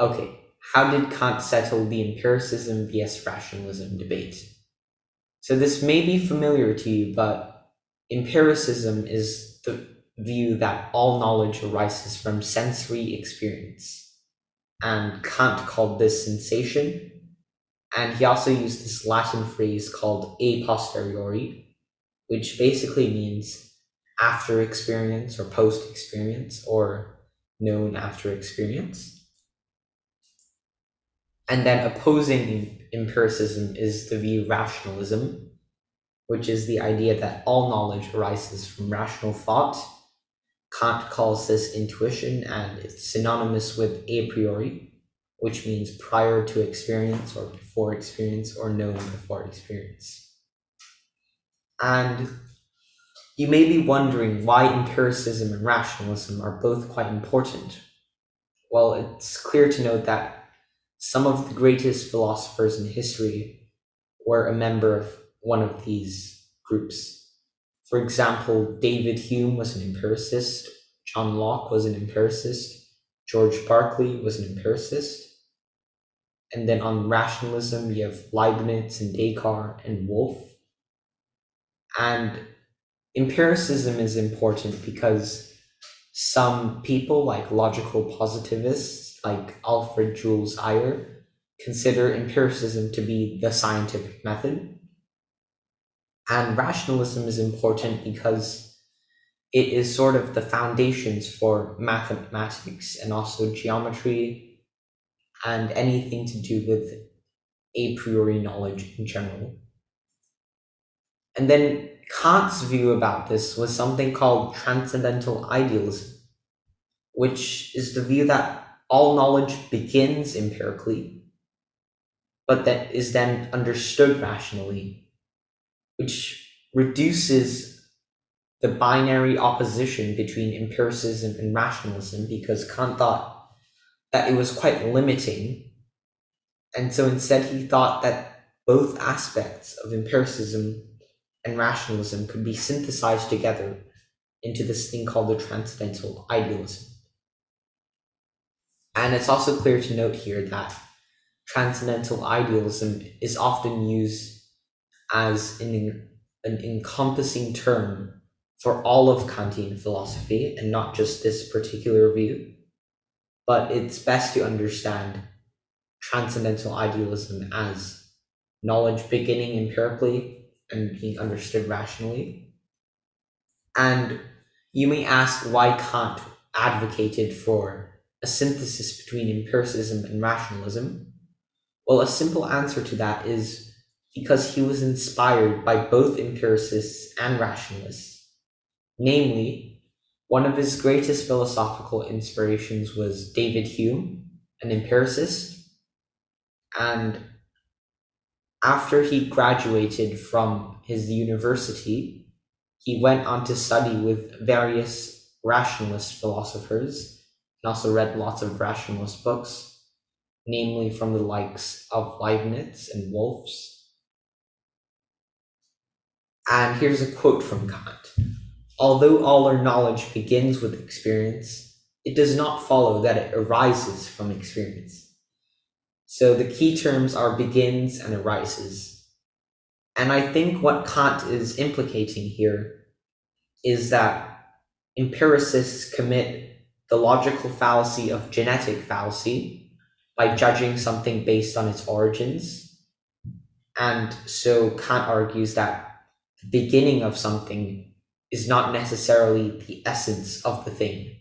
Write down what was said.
Okay, how did Kant settle the empiricism vs rationalism debate? So this may be familiar to you, but empiricism is the view that all knowledge arises from sensory experience. And Kant called this sensation. And he also used this Latin phrase called a posteriori, which basically means after experience or post experience or known after experience. And then opposing empiricism is the view rationalism, which is the idea that all knowledge arises from rational thought. Kant calls this intuition, and it's synonymous with a priori, which means prior to experience or before experience or known before experience. And you may be wondering why empiricism and rationalism are both quite important. Well, it's clear to note that some of the greatest philosophers in history were a member of one of these groups. For example, David Hume was an empiricist, John Locke was an empiricist, George Berkeley was an empiricist. And then on rationalism, you have Leibniz and Descartes and Wolff. And empiricism is important because some people, like logical positivists, like Alfred Jules Ayer consider empiricism to be the scientific method. And rationalism is important because it is sort of the foundations for mathematics and also geometry and anything to do with a priori knowledge in general. And then Kant's view about this was something called transcendental idealism, which is the view that all knowledge begins empirically, but that is then understood rationally, which reduces the binary opposition between empiricism and rationalism because Kant thought that it was quite limiting. And so instead, he thought that both aspects of empiricism and rationalism could be synthesized together into this thing called the transcendental idealism. And it's also clear to note here that transcendental idealism is often used as an, an encompassing term for all of Kantian philosophy and not just this particular view. But it's best to understand transcendental idealism as knowledge beginning empirically and being understood rationally. And you may ask why Kant advocated for a synthesis between empiricism and rationalism? Well, a simple answer to that is because he was inspired by both empiricists and rationalists. Namely, one of his greatest philosophical inspirations was David Hume, an empiricist. And after he graduated from his university, he went on to study with various rationalist philosophers and also read lots of rationalist books, namely from the likes of Leibniz and Wolff's. And here's a quote from Kant Although all our knowledge begins with experience, it does not follow that it arises from experience. So the key terms are begins and arises. And I think what Kant is implicating here is that empiricists commit the logical fallacy of genetic fallacy by judging something based on its origins. And so Kant argues that the beginning of something is not necessarily the essence of the thing.